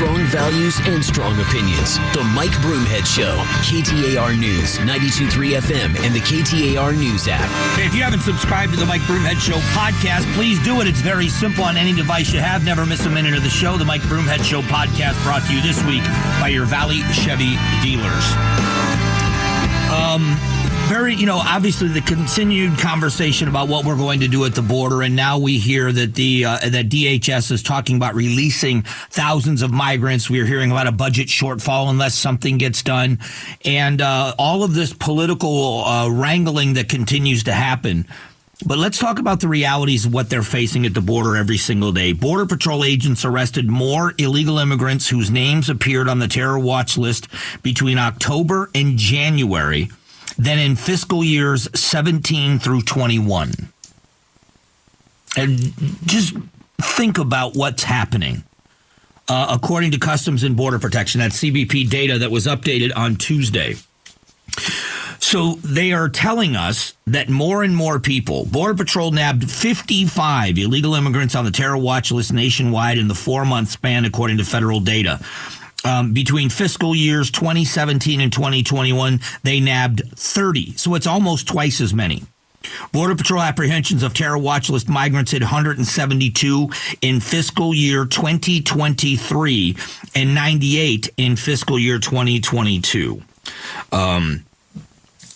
Strong values and strong opinions. The Mike Broomhead Show. KTAR News, 92.3 FM, and the KTAR News app. If you haven't subscribed to the Mike Broomhead Show podcast, please do it. It's very simple on any device you have. Never miss a minute of the show. The Mike Broomhead Show podcast brought to you this week by your Valley Chevy dealers. Um, very, you know, obviously the continued conversation about what we're going to do at the border, and now we hear that the uh, that DHS is talking about releasing thousands of migrants. We are hearing about a budget shortfall unless something gets done, and uh, all of this political uh, wrangling that continues to happen. But let's talk about the realities of what they're facing at the border every single day. Border Patrol agents arrested more illegal immigrants whose names appeared on the terror watch list between October and January than in fiscal years 17 through 21. And just think about what's happening. Uh, according to Customs and Border Protection, that CBP data that was updated on Tuesday. So they are telling us that more and more people, Border Patrol nabbed 55 illegal immigrants on the terror watch list nationwide in the four month span, according to federal data. Um, between fiscal years 2017 and 2021, they nabbed 30. So it's almost twice as many. Border Patrol apprehensions of terror watch list migrants hit 172 in fiscal year 2023 and 98 in fiscal year 2022. Um,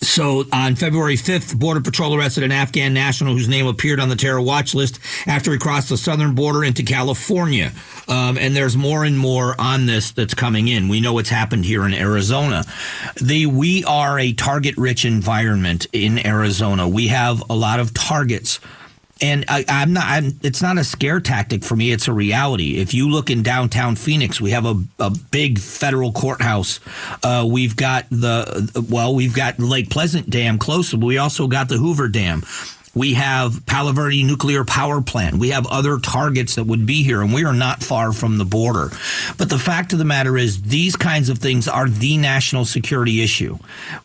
so on February 5th, Border Patrol arrested an Afghan national whose name appeared on the terror watch list after he crossed the southern border into California. Um, and there's more and more on this that's coming in. We know what's happened here in Arizona. The we are a target rich environment in Arizona. We have a lot of targets and I, am not. I'm, it's not a scare tactic for me. It's a reality. If you look in downtown Phoenix, we have a, a big federal courthouse. Uh, we've got the well, we've got Lake Pleasant Dam close, but we also got the Hoover Dam. We have Palo Verde nuclear power plant. We have other targets that would be here, and we are not far from the border. But the fact of the matter is, these kinds of things are the national security issue.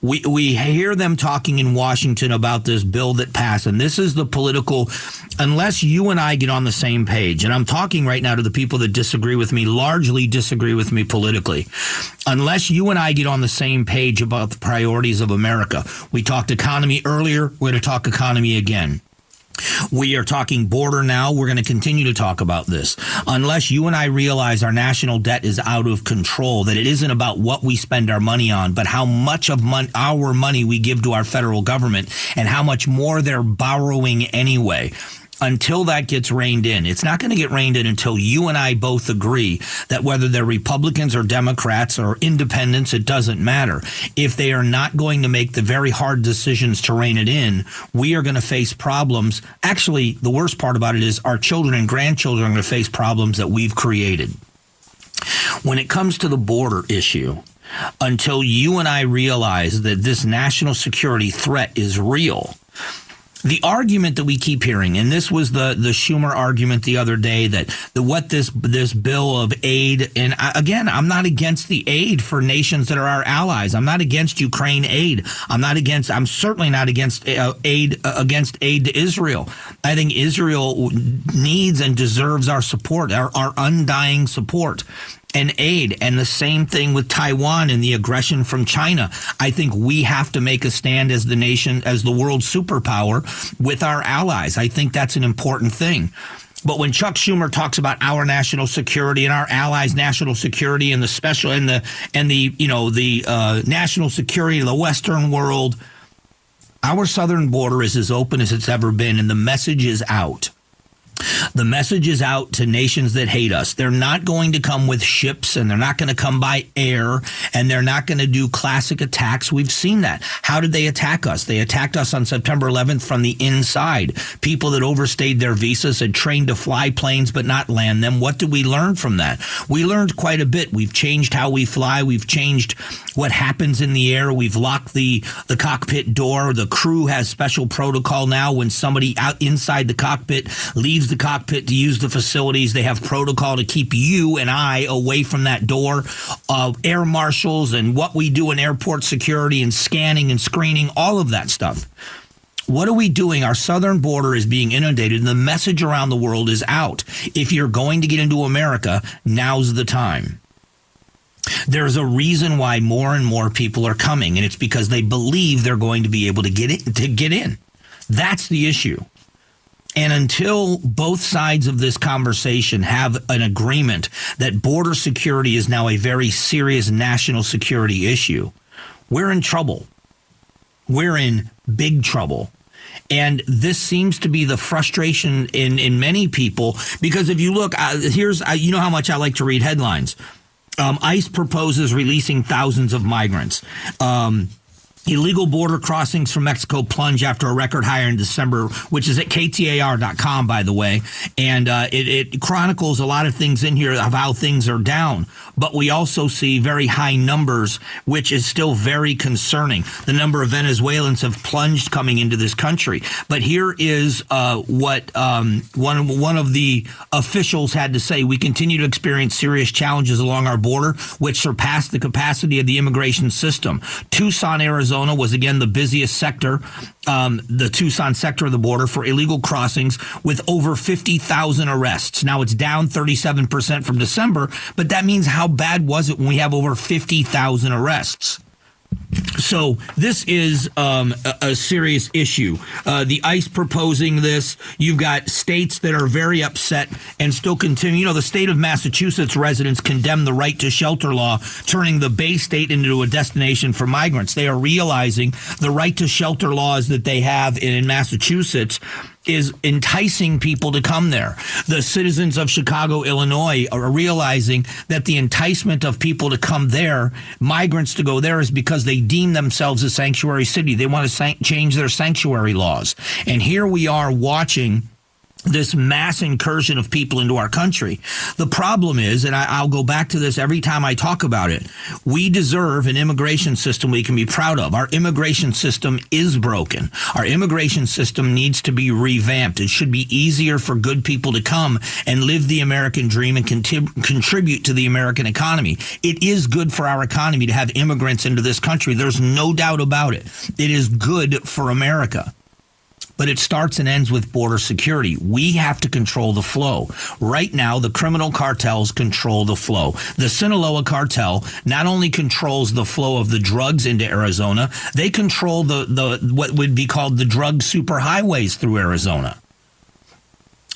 We we hear them talking in Washington about this bill that passed, and this is the political. Unless you and I get on the same page, and I'm talking right now to the people that disagree with me, largely disagree with me politically. Unless you and I get on the same page about the priorities of America, we talked economy earlier. We're going to talk economy again. We are talking border now. We're going to continue to talk about this. Unless you and I realize our national debt is out of control, that it isn't about what we spend our money on, but how much of mon- our money we give to our federal government and how much more they're borrowing anyway until that gets reined in. It's not going to get reined in until you and I both agree that whether they're Republicans or Democrats or independents, it doesn't matter. If they are not going to make the very hard decisions to rein it in, we are going to face problems. Actually, the worst part about it is our children and grandchildren are going to face problems that we've created. When it comes to the border issue, until you and I realize that this national security threat is real, the argument that we keep hearing, and this was the the Schumer argument the other day that the what this this bill of aid, and I, again, I'm not against the aid for nations that are our allies. I'm not against Ukraine aid. I'm not against. I'm certainly not against uh, aid uh, against aid to Israel. I think Israel needs and deserves our support, our, our undying support and aid. And the same thing with Taiwan and the aggression from China. I think we have to make a stand as the nation, as the world superpower with our allies. I think that's an important thing. But when Chuck Schumer talks about our national security and our allies' national security and the special and the and the you know the uh, national security of the Western world, our southern border is as open as it's ever been, and the message is out. The message is out to nations that hate us. They're not going to come with ships and they're not going to come by air and they're not going to do classic attacks. We've seen that. How did they attack us? They attacked us on September 11th from the inside. People that overstayed their visas had trained to fly planes but not land them. What did we learn from that? We learned quite a bit. We've changed how we fly. We've changed what happens in the air. We've locked the, the cockpit door. The crew has special protocol now when somebody out inside the cockpit leaves the cockpit to use the facilities. They have protocol to keep you and I away from that door. Uh, air marshals and what we do in airport security and scanning and screening, all of that stuff. What are we doing? Our southern border is being inundated, and the message around the world is out. If you're going to get into America, now's the time. There's a reason why more and more people are coming, and it's because they believe they're going to be able to get in, to get in. That's the issue. And until both sides of this conversation have an agreement that border security is now a very serious national security issue, we're in trouble. We're in big trouble. And this seems to be the frustration in, in many people because if you look, uh, here's, uh, you know how much I like to read headlines. Um, ICE proposes releasing thousands of migrants. Um, Illegal border crossings from Mexico plunge after a record higher in December, which is at ktar.com, by the way. And uh, it, it, chronicles a lot of things in here of how things are down. But we also see very high numbers, which is still very concerning. The number of Venezuelans have plunged coming into this country. But here is uh, what um, one, one of the officials had to say. We continue to experience serious challenges along our border, which surpass the capacity of the immigration system. Tucson, Arizona Arizona was again the busiest sector, um, the Tucson sector of the border for illegal crossings with over 50,000 arrests. Now it's down 37% from December, but that means how bad was it when we have over 50,000 arrests? So this is um, a, a, serious issue. Uh, the ICE proposing this. You've got states that are very upset and still continue. You know, the state of Massachusetts residents condemn the right to shelter law, turning the Bay State into a destination for migrants. They are realizing the right to shelter laws that they have in, in Massachusetts is enticing people to come there. The citizens of Chicago, Illinois are realizing that the enticement of people to come there, migrants to go there, is because they deem themselves a sanctuary city. They want to san- change their sanctuary laws. And here we are watching this mass incursion of people into our country. The problem is, and I, will go back to this every time I talk about it, we deserve an immigration system we can be proud of. Our immigration system is broken. Our immigration system needs to be revamped. It should be easier for good people to come and live the American dream and contrib- contribute to the American economy. It is good for our economy to have immigrants into this country. There's no doubt about it. It is good for America but it starts and ends with border security. We have to control the flow. Right now, the criminal cartels control the flow. The Sinaloa cartel not only controls the flow of the drugs into Arizona, they control the, the what would be called the drug superhighways through Arizona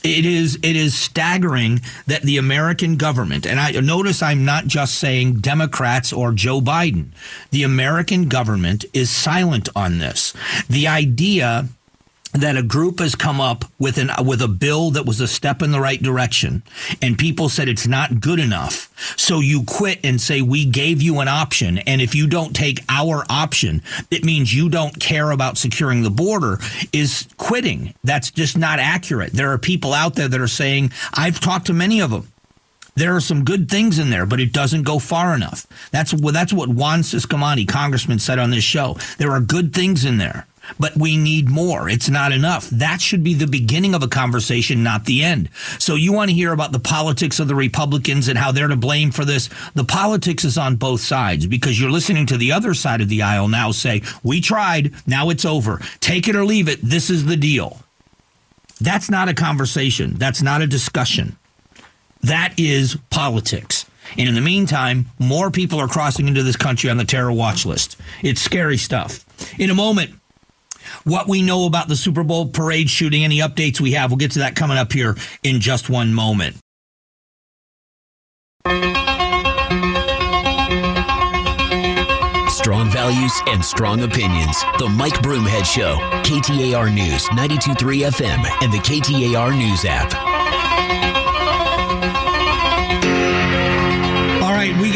it is it is staggering that the American government and I notice I'm not just saying Democrats or Joe Biden. The American government is silent on this. The idea that a group has come up with an with a bill that was a step in the right direction and people said it's not good enough. So you quit and say we gave you an option. And if you don't take our option it means you don't care about securing the border is quitting. That's just not accurate. There are people out there that are saying I've talked to many of them there are some good things in there, but it doesn't go far enough. That's what that's what Juan Ciscomani, congressman, said on this show. There are good things in there but we need more. It's not enough. That should be the beginning of a conversation, not the end. So you want to hear about the politics of the Republicans and how they're to blame for this. The politics is on both sides because you're listening to the other side of the aisle now say, we tried. Now it's over. Take it or leave it. This is the deal. That's not a conversation. That's not a discussion. That is politics. And in the meantime, more people are crossing into this country on the terror watch list. It's scary stuff. In a moment, what we know about the Super Bowl parade shooting, any updates we have. We'll get to that coming up here in just one moment. Strong values and strong opinions. The Mike Broomhead Show, KTAR News, 923 FM, and the KTAR News app.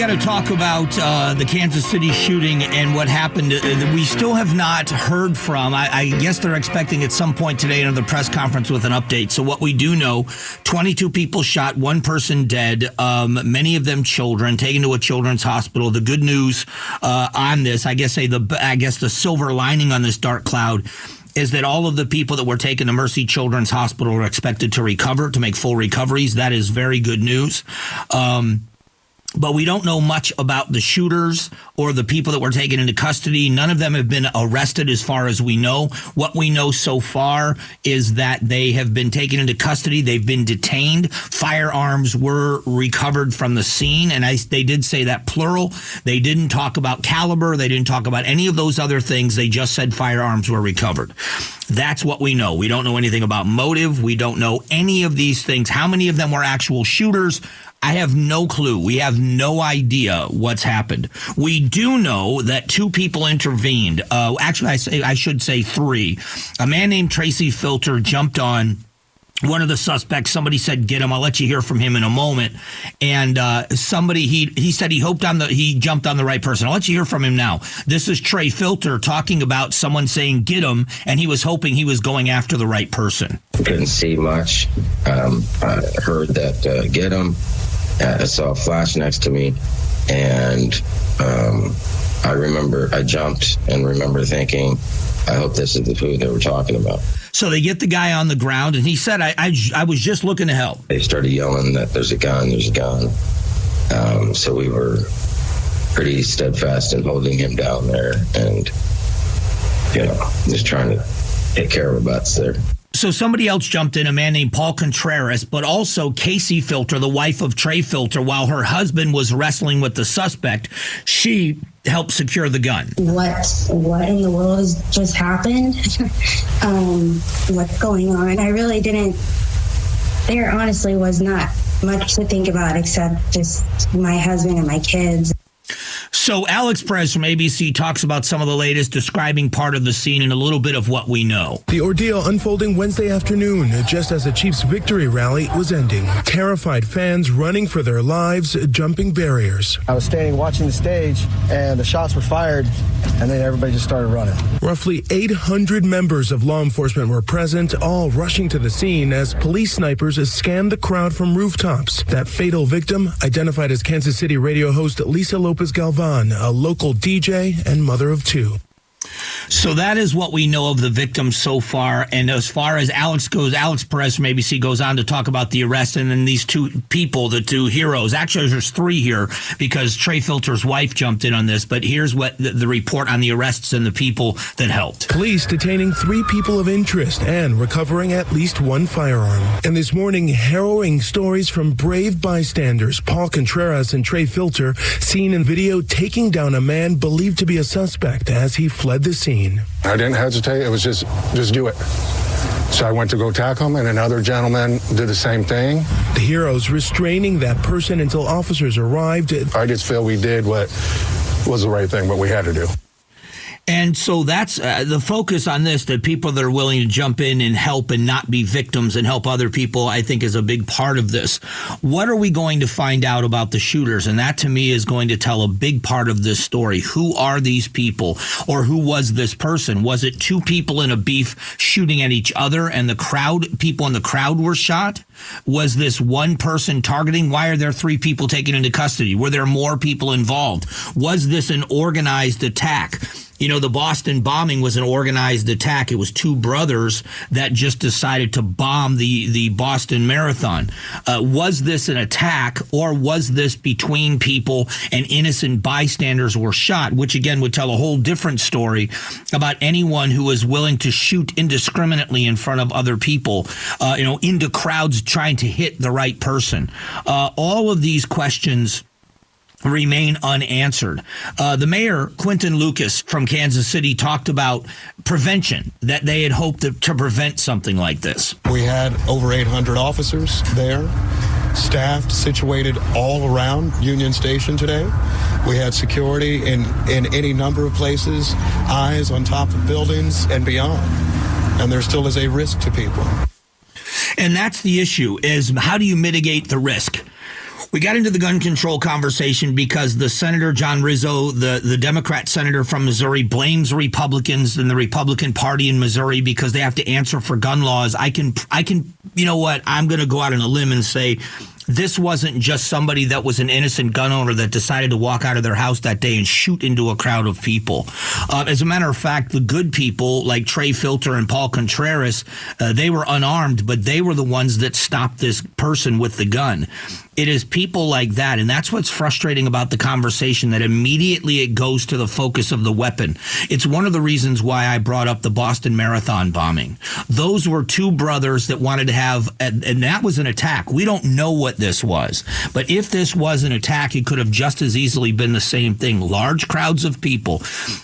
To talk about uh, the Kansas City shooting and what happened. Uh, we still have not heard from. I, I, guess they're expecting at some point today another press conference with an update. So what we do know: 22 people shot, one person dead, um, many of them children, taken to a children's hospital. The good news uh, on this, I guess, say the I guess the silver lining on this dark cloud is that all of the people that were taken to Mercy Children's Hospital are expected to recover, to make full recoveries. That is very good news. Um, but we don't know much about the shooters or the people that were taken into custody. None of them have been arrested as far as we know. What we know so far is that they have been taken into custody. They've been detained. Firearms were recovered from the scene. And I, they did say that plural. They didn't talk about caliber. They didn't talk about any of those other things. They just said firearms were recovered. That's what we know. We don't know anything about motive. We don't know any of these things. How many of them were actual shooters? I have no clue. We have no idea what's happened. We do know that two people intervened. Uh, actually, I say I should say three. A man named Tracy Filter jumped on one of the suspects somebody said get him i'll let you hear from him in a moment and uh, somebody he he said he hoped on the he jumped on the right person i'll let you hear from him now this is trey filter talking about someone saying get him and he was hoping he was going after the right person couldn't see much um, i heard that uh, get him I saw a flash next to me, and um, I remember I jumped and remember thinking, I hope this is the food they were talking about. So they get the guy on the ground, and he said, I, I, I was just looking to help. They started yelling that there's a gun, there's a gun. Um, so we were pretty steadfast in holding him down there and, you know, just trying to take care of our butts there. So somebody else jumped in, a man named Paul Contreras, but also Casey Filter, the wife of Trey Filter, while her husband was wrestling with the suspect. She helped secure the gun. What what in the world has just happened? um, what's going on? I really didn't. There honestly was not much to think about except just my husband and my kids. So Alex Perez from ABC talks about some of the latest, describing part of the scene and a little bit of what we know. The ordeal unfolding Wednesday afternoon, just as the Chiefs' victory rally was ending. Terrified fans running for their lives, jumping barriers. I was standing watching the stage, and the shots were fired, and then everybody just started running. Roughly 800 members of law enforcement were present, all rushing to the scene as police snipers scanned the crowd from rooftops. That fatal victim, identified as Kansas City radio host Lisa Lopez Galvan, a local DJ and mother of two. So that is what we know of the victims so far. And as far as Alex goes, Alex Perez from ABC goes on to talk about the arrest and then these two people, the two heroes. Actually, there's three here because Trey Filter's wife jumped in on this. But here's what the, the report on the arrests and the people that helped. Police detaining three people of interest and recovering at least one firearm. And this morning, harrowing stories from brave bystanders, Paul Contreras and Trey Filter, seen in video taking down a man believed to be a suspect as he fled the scene. I didn't hesitate. It was just, just do it. So I went to go tackle him, and another gentleman did the same thing. The heroes restraining that person until officers arrived. I just feel we did what was the right thing, what we had to do. And so that's uh, the focus on this that people that are willing to jump in and help and not be victims and help other people, I think, is a big part of this. What are we going to find out about the shooters? And that to me is going to tell a big part of this story. Who are these people or who was this person? Was it two people in a beef shooting at each other and the crowd, people in the crowd were shot? Was this one person targeting? Why are there three people taken into custody? Were there more people involved? Was this an organized attack? You know, the Boston bombing was an organized attack. It was two brothers that just decided to bomb the, the Boston Marathon. Uh, was this an attack or was this between people and innocent bystanders were shot, which again would tell a whole different story about anyone who is willing to shoot indiscriminately in front of other people, uh, you know, into crowds trying to hit the right person. Uh, all of these questions remain unanswered. Uh, the mayor, Quinton Lucas from Kansas City, talked about prevention, that they had hoped to, to prevent something like this. We had over 800 officers there, staffed, situated all around Union Station today. We had security in, in any number of places, eyes on top of buildings and beyond. And there still is a risk to people. And that's the issue is how do you mitigate the risk? We got into the gun control conversation because the Senator John Rizzo, the, the Democrat senator from Missouri, blames Republicans and the Republican Party in Missouri because they have to answer for gun laws. I can, I can, you know what? I'm going to go out on a limb and say This wasn't just somebody that was an innocent gun owner that decided to walk out of their house that day and shoot into a crowd of people. Uh, as a matter of fact, the good people like Trey Filter and Paul Contreras, uh, they were unarmed, but they were the ones that stopped this person with the gun. It is people like that. And that's what's frustrating about the conversation that immediately it goes to the focus of the weapon. It's one of the reasons why I brought up the Boston Marathon bombing. Those were two brothers that wanted to have, and, and that was an attack. We don't know what this was. But if this was an attack, it could have just as easily been the same thing. Large crowds of people.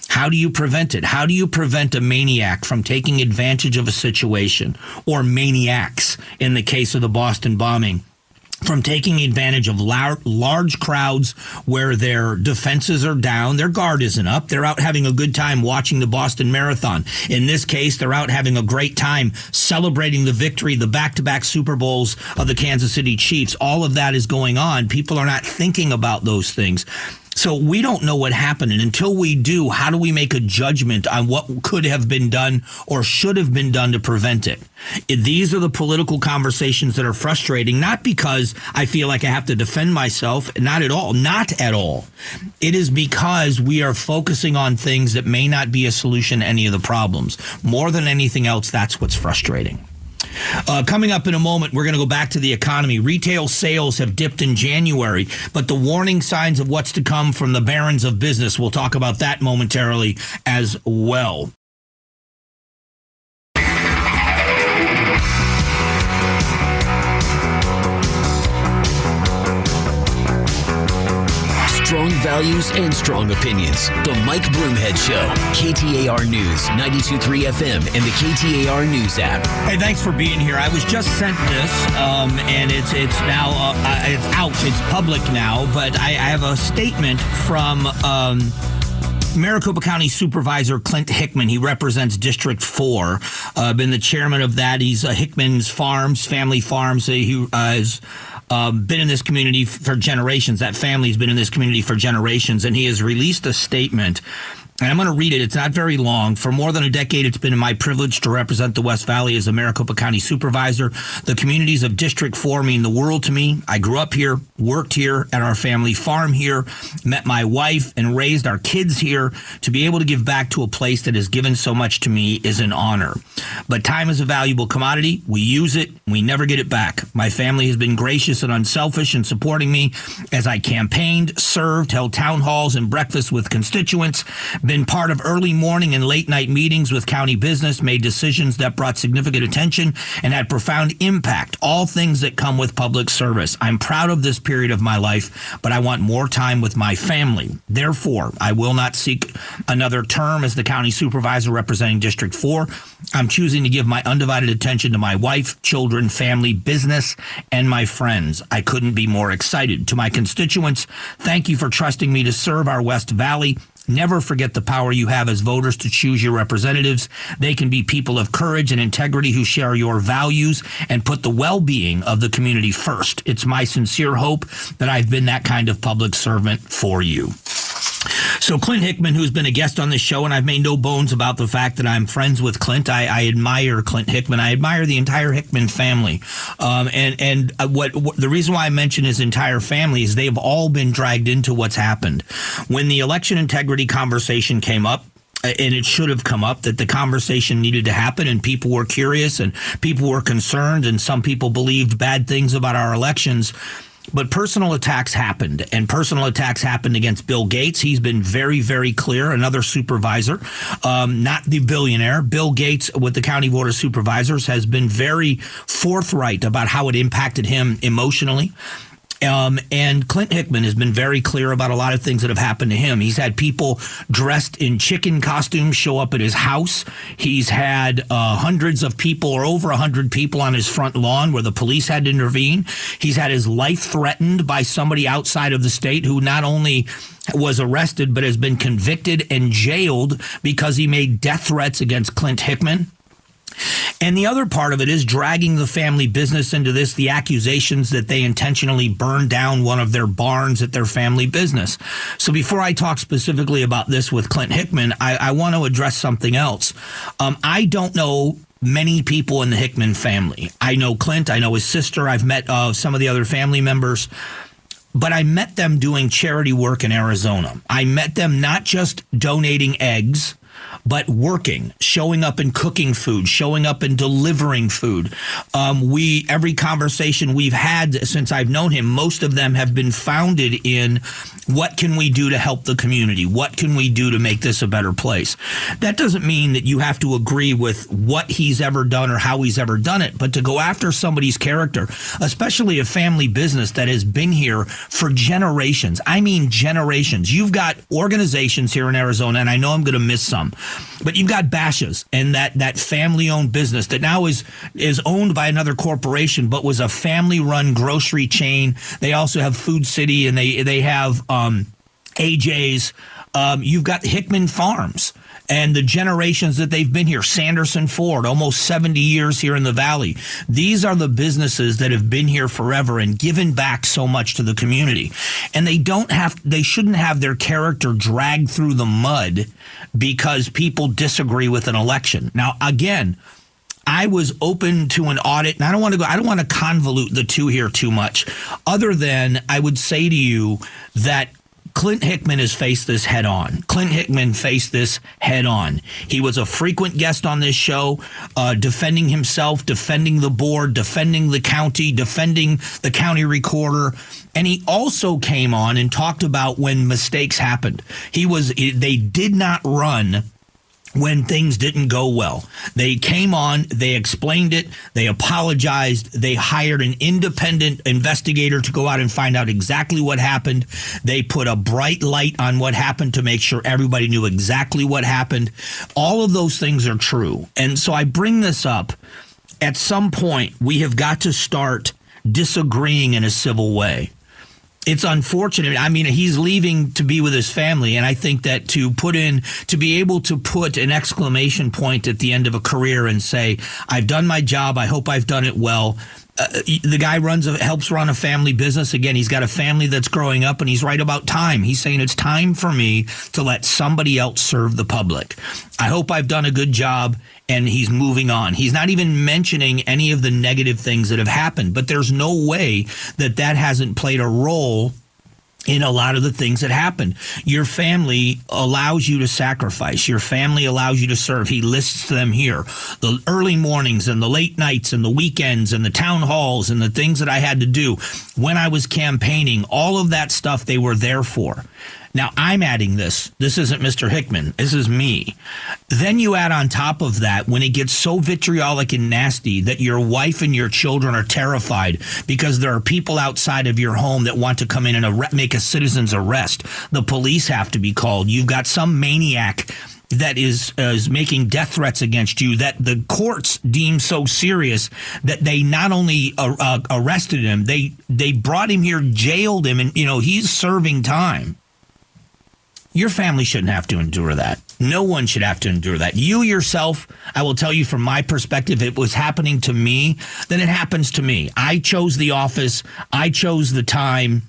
How do you prevent it? How do you prevent a maniac from taking advantage of a situation or maniacs in the case of the Boston bombing? From taking advantage of lar- large crowds where their defenses are down, their guard isn't up. They're out having a good time watching the Boston Marathon. In this case, they're out having a great time celebrating the victory, the back to back Super Bowls of the Kansas City Chiefs. All of that is going on. People are not thinking about those things. So we don't know what happened. And until we do, how do we make a judgment on what could have been done or should have been done to prevent it? These are the political conversations that are frustrating, not because I feel like I have to defend myself, not at all, not at all. It is because we are focusing on things that may not be a solution to any of the problems. More than anything else, that's what's frustrating. Uh, coming up in a moment, we're going to go back to the economy. Retail sales have dipped in January, but the warning signs of what's to come from the barons of business, we'll talk about that momentarily as well. Values and strong opinions. The Mike Broomhead Show. KTAR News, 92.3 FM, and the KTAR News app. Hey, thanks for being here. I was just sent this, um, and it's it's now uh, uh it's out. It's public now. But I, I have a statement from. Um, Maricopa County Supervisor Clint Hickman. He represents District 4. Uh, been the chairman of that. He's uh, Hickman's Farms, Family Farms. He uh, is um, been in this community for generations. That family's been in this community for generations, and he has released a statement and I'm going to read it. It's not very long. For more than a decade, it's been my privilege to represent the West Valley as a Maricopa County supervisor. The communities of District 4 mean the world to me. I grew up here, worked here at our family farm here, met my wife, and raised our kids here. To be able to give back to a place that has given so much to me is an honor. But time is a valuable commodity. We use it, we never get it back. My family has been gracious and unselfish in supporting me as I campaigned, served, held town halls, and breakfasts with constituents been part of early morning and late night meetings with county business, made decisions that brought significant attention and had profound impact, all things that come with public service. I'm proud of this period of my life, but I want more time with my family. Therefore, I will not seek another term as the county supervisor representing District 4. I'm choosing to give my undivided attention to my wife, children, family, business, and my friends. I couldn't be more excited. To my constituents, thank you for trusting me to serve our West Valley. Never forget the power you have as voters to choose your representatives. They can be people of courage and integrity who share your values and put the well being of the community first. It's my sincere hope that I've been that kind of public servant for you. So Clint Hickman, who's been a guest on this show, and I've made no bones about the fact that I'm friends with Clint. I, I admire Clint Hickman. I admire the entire Hickman family. Um, and and uh, what, what, the reason why I mention his entire family is they've all been dragged into what's happened. When the election integrity conversation came up, uh, and it should have come up that the conversation needed to happen and people were curious and people were concerned and some people believed bad things about our elections but personal attacks happened, and personal attacks happened against Bill Gates. He's been very, very clear. Another supervisor, um, not the billionaire, Bill Gates with the County Board of Supervisors has been very forthright about how it impacted him emotionally. Um, and Clint Hickman has been very clear about a lot of things that have happened to him. He's had people dressed in chicken costumes show up at his house. He's had uh, hundreds of people or over a hundred people on his front lawn where the police had to intervene. He's had his life threatened by somebody outside of the state who not only was arrested but has been convicted and jailed because he made death threats against Clint Hickman. And the other part of it is dragging the family business into this, the accusations that they intentionally burned down one of their barns at their family business. So before I talk specifically about this with Clint Hickman, I, I want to address something else. Um, I don't know many people in the Hickman family. I know Clint, I know his sister, I've met uh, some of the other family members but I met them doing charity work in Arizona. I met them not just donating eggs but working, showing up and cooking food, showing up and delivering food. Um, we every conversation we've had since I've known him, most of them have been founded in what can we do to help the community? What can we do to make this a better place? That doesn't mean that you have to agree with what he's ever done or how he's ever done it, but to go after somebody's character, especially a family business that has been here for generations. I mean generations. You've got organizations here in Arizona, and I know I'm going to miss some but you've got Bashas' and that that family owned business that now is is owned by another corporation, but was a family run grocery chain. They also have Food City and they they have um, AJ's. Um, you've got Hickman Farms and the generations that they've been here. Sanderson Ford, almost 70 years here in the Valley. These are the businesses that have been here forever and given back so much to the community. And they don't have, they shouldn't have their character dragged through the mud because people disagree with an election. Now, again, I was open to an audit, and I don't want to go, I don't want to convolute the two here too much, other than I would say to you that Clint Hickman has faced this head on. Clint Hickman faced this head on. He was a frequent guest on this show, uh, defending himself, defending the board, defending the county, defending the county recorder. And he also came on and talked about when mistakes happened. He was, they did not run when things didn't go well. They came on, they explained it, they apologized, they hired an independent investigator to go out and find out exactly what happened. They put a bright light on what happened to make sure everybody knew exactly what happened. All of those things are true. And so I bring this up. At some point, we have got to start disagreeing in a civil way it's unfortunate. I mean, he's leaving to be with his family, and I think that to put in to be able to put an exclamation point at the end of a career and say, "I've done my job. I hope I've done it well." Uh, the guy runs a, helps run a family business. Again he's got a family that's growing up and he's right about time. He's saying it's time for me to let somebody else serve the public. I hope i've done a good job and he's moving on. He's not even mentioning any of the negative things that have happened, but there's no way that that hasn't played a role in a lot of the things that happened. Your family allows you to sacrifice. Your family allows you to serve. He lists them here. The early mornings and the late nights and the weekends and the town halls and the things that I had to do when I was campaigning, all of that stuff they were there for. Now I'm adding this. This isn't Mr. Hickman. This is me. Then you add on top of that when it gets so vitriolic and nasty that your wife and your children are terrified because there are people outside of your home that want to come in and make a citizen's arrest. The police have to be called. You've got some maniac that is uh, is making death threats against you that the courts deem so serious that they not only uh, uh, arrested him they they brought him here jailed him and you know he's serving time your family shouldn't have to endure that. No one should have to endure that. You yourself, I will tell you from my perspective, it was happening to me, then it happens to me. I chose the office, I chose the time.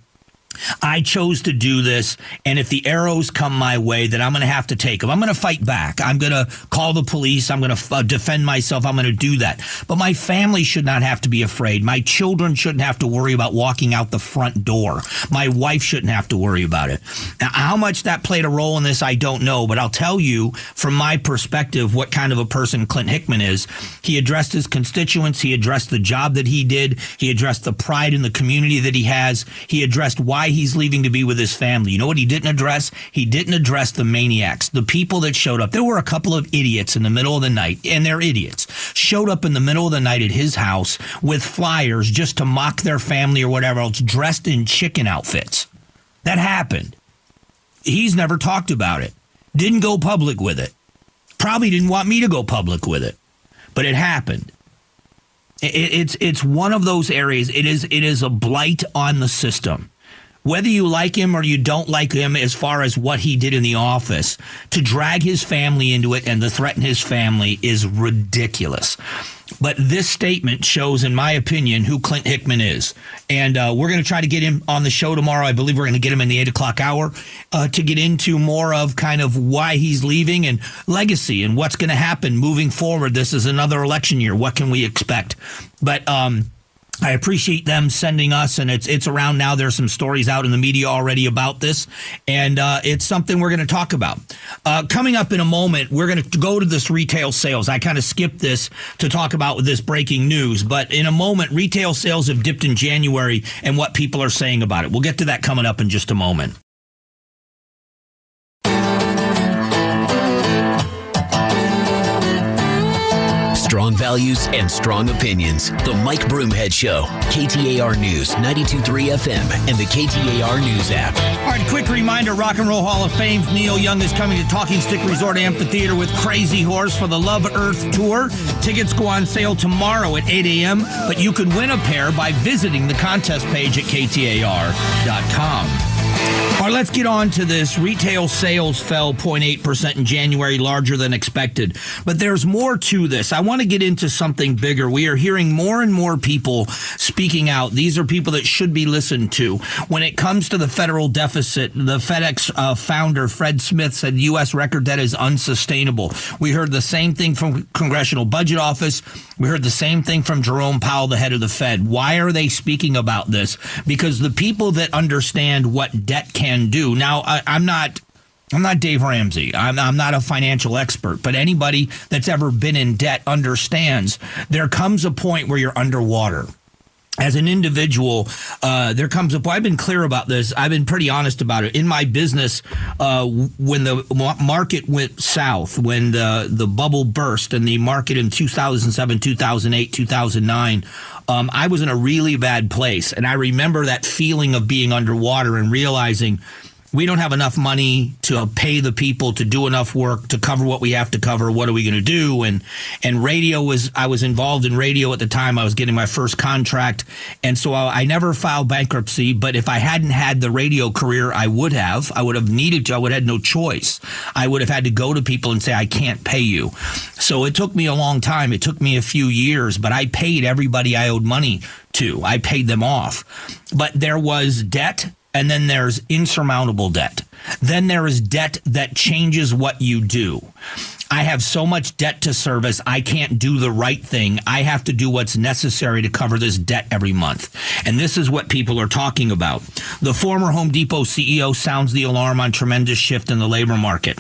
I chose to do this, and if the arrows come my way, then I'm going to have to take them. I'm going to fight back. I'm going to call the police. I'm going to f- uh, defend myself. I'm going to do that. But my family should not have to be afraid. My children shouldn't have to worry about walking out the front door. My wife shouldn't have to worry about it. Now, how much that played a role in this, I don't know, but I'll tell you from my perspective what kind of a person Clint Hickman is. He addressed his constituents. He addressed the job that he did. He addressed the pride in the community that he has. He addressed why why he's leaving to be with his family. You know what he didn't address? He didn't address the maniacs, the people that showed up. There were a couple of idiots in the middle of the night, and they're idiots, showed up in the middle of the night at his house with flyers just to mock their family or whatever else, dressed in chicken outfits. That happened. He's never talked about it, didn't go public with it. Probably didn't want me to go public with it, but it happened. it's it's one of those areas. It is it is a blight on the system whether you like him or you don't like him as far as what he did in the office, to drag his family into it and to threaten his family is ridiculous. But this statement shows, in my opinion, who Clint Hickman is. And uh, we're going to try to get him on the show tomorrow. I believe we're going to get him in the eight o'clock hour uh, to get into more of kind of why he's leaving and legacy and what's going to happen moving forward. This is another election year. What can we expect? But, um, I appreciate them sending us, and it's it's around now. There's some stories out in the media already about this, and uh, it's something we're going to talk about. Uh, coming up in a moment, we're going to go to this retail sales. I kind of skipped this to talk about this breaking news, but in a moment, retail sales have dipped in January, and what people are saying about it. We'll get to that coming up in just a moment. Strong values and strong opinions. The Mike Broomhead Show. KTAR News, 92.3 FM, and the KTAR News app. All right, quick reminder Rock and Roll Hall of Fame's Neil Young is coming to Talking Stick Resort Amphitheater with Crazy Horse for the Love Earth Tour. Tickets go on sale tomorrow at 8 a.m., but you can win a pair by visiting the contest page at KTAR.com. All right, let's get on to this. Retail sales fell 0.8% in January, larger than expected. But there's more to this. I want to get into something bigger. We are hearing more and more people speaking out. These are people that should be listened to. When it comes to the federal deficit, the FedEx uh, founder, Fred Smith, said U.S. record debt is unsustainable. We heard the same thing from Congressional Budget Office. We heard the same thing from Jerome Powell, the head of the Fed. Why are they speaking about this? Because the people that understand what debt can do. Now, I, I'm not I'm not Dave Ramsey. I'm, I'm, not a financial expert, but anybody that's ever been in debt understands there comes a point where you're underwater. As an individual, uh, there comes a point. I've been clear about this. I've been pretty honest about it. In my business, uh, when the market went south, when the, the bubble burst and the market in 2007, 2008, 2009, um, I was in a really bad place. And I remember that feeling of being underwater and realizing we don't have enough money to pay the people to do enough work to cover what we have to cover. What are we going to do? And and radio was I was involved in radio at the time. I was getting my first contract, and so I, I never filed bankruptcy. But if I hadn't had the radio career, I would have. I would have needed to. I would have had no choice. I would have had to go to people and say I can't pay you. So it took me a long time. It took me a few years, but I paid everybody I owed money to. I paid them off. But there was debt and then there's insurmountable debt. Then there is debt that changes what you do. I have so much debt to service, I can't do the right thing. I have to do what's necessary to cover this debt every month. And this is what people are talking about. The former Home Depot CEO sounds the alarm on tremendous shift in the labor market.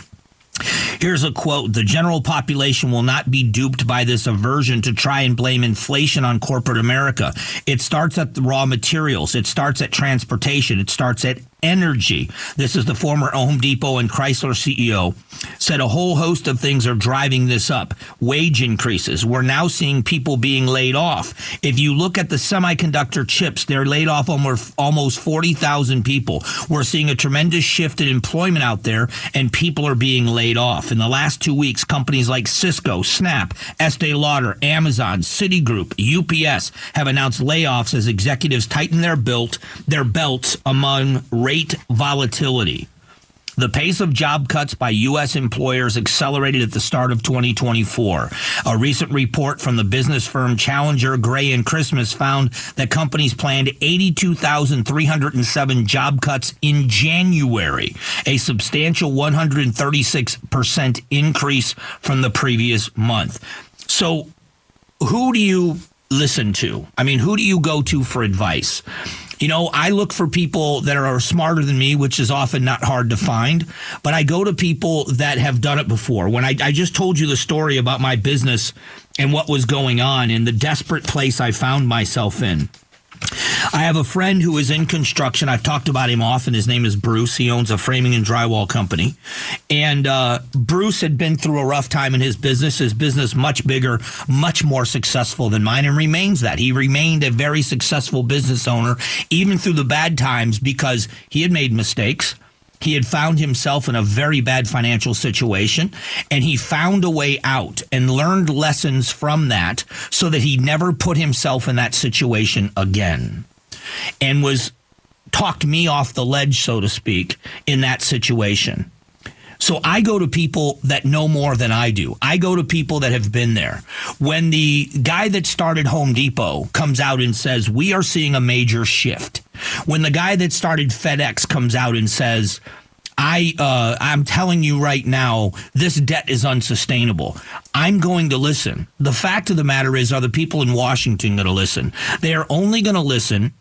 Here's a quote. The general population will not be duped by this aversion to try and blame inflation on corporate America. It starts at the raw materials, it starts at transportation, it starts at energy. This is the former Home Depot and Chrysler CEO said a whole host of things are driving this up. Wage increases. We're now seeing people being laid off. If you look at the semiconductor chips, they're laid off almost almost 40,000 people. We're seeing a tremendous shift in employment out there and people are being laid off. In the last 2 weeks, companies like Cisco, Snap, Estee Lauder, Amazon, Citigroup, UPS have announced layoffs as executives tighten their belt their belts among rate volatility. The pace of job cuts by U.S. employers accelerated at the start of 2024. A recent report from the business firm Challenger, Gray, and Christmas found that companies planned 82,307 job cuts in January, a substantial 136% increase from the previous month. So, who do you listen to? I mean, who do you go to for advice? You know, I look for people that are smarter than me, which is often not hard to find, but I go to people that have done it before. When I, I just told you the story about my business and what was going on and the desperate place I found myself in. I have a friend who is in construction. I've talked about him often. His name is Bruce. He owns a framing and drywall company. And uh, Bruce had been through a rough time in his business. His business much bigger, much more successful than mine, and remains that. He remained a very successful business owner, even through the bad times, because he had made mistakes. He had found himself in a very bad financial situation and he found a way out and learned lessons from that so that he never put himself in that situation again and was talked me off the ledge, so to speak, in that situation. So I go to people that know more than I do. I go to people that have been there. When the guy that started Home Depot comes out and says, We are seeing a major shift. When the guy that started FedEx comes out and says, I uh, I'm telling you right now, this debt is unsustainable. I'm going to listen. The fact of the matter is, are the people in Washington going to listen? They are only going to listen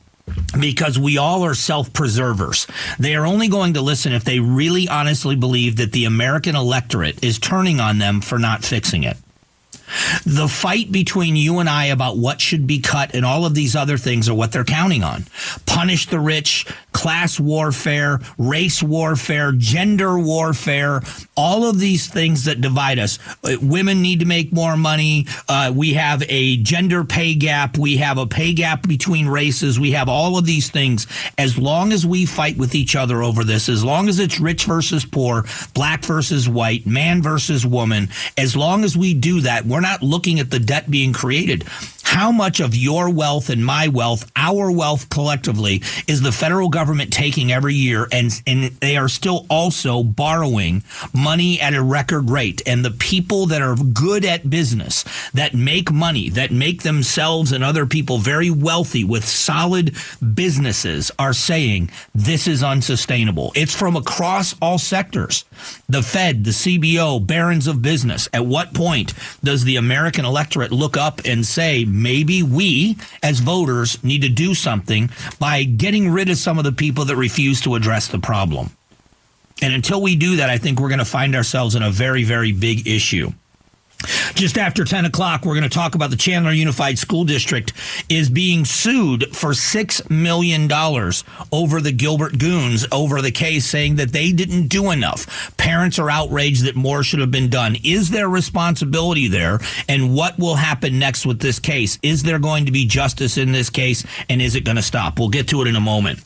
because we all are self preservers. They are only going to listen if they really honestly believe that the American electorate is turning on them for not fixing it. The fight between you and I about what should be cut and all of these other things are what they're counting on. Punish the rich, class warfare, race warfare, gender warfare, all of these things that divide us. Uh, women need to make more money. Uh, we have a gender pay gap. We have a pay gap between races. We have all of these things. As long as we fight with each other over this, as long as it's rich versus poor, black versus white, man versus woman, as long as we do that, we're not looking at the debt being created. How much of your wealth and my wealth, our wealth collectively, is the federal government taking every year? And, and they are still also borrowing money at a record rate. And the people that are good at business, that make money, that make themselves and other people very wealthy with solid businesses, are saying this is unsustainable. It's from across all sectors. The Fed, the CBO, barons of business. At what point the American electorate look up and say, maybe we as voters need to do something by getting rid of some of the people that refuse to address the problem. And until we do that, I think we're going to find ourselves in a very, very big issue. Just after 10 o'clock, we're going to talk about the Chandler Unified School District is being sued for $6 million over the Gilbert Goons over the case, saying that they didn't do enough. Parents are outraged that more should have been done. Is there responsibility there? And what will happen next with this case? Is there going to be justice in this case? And is it going to stop? We'll get to it in a moment.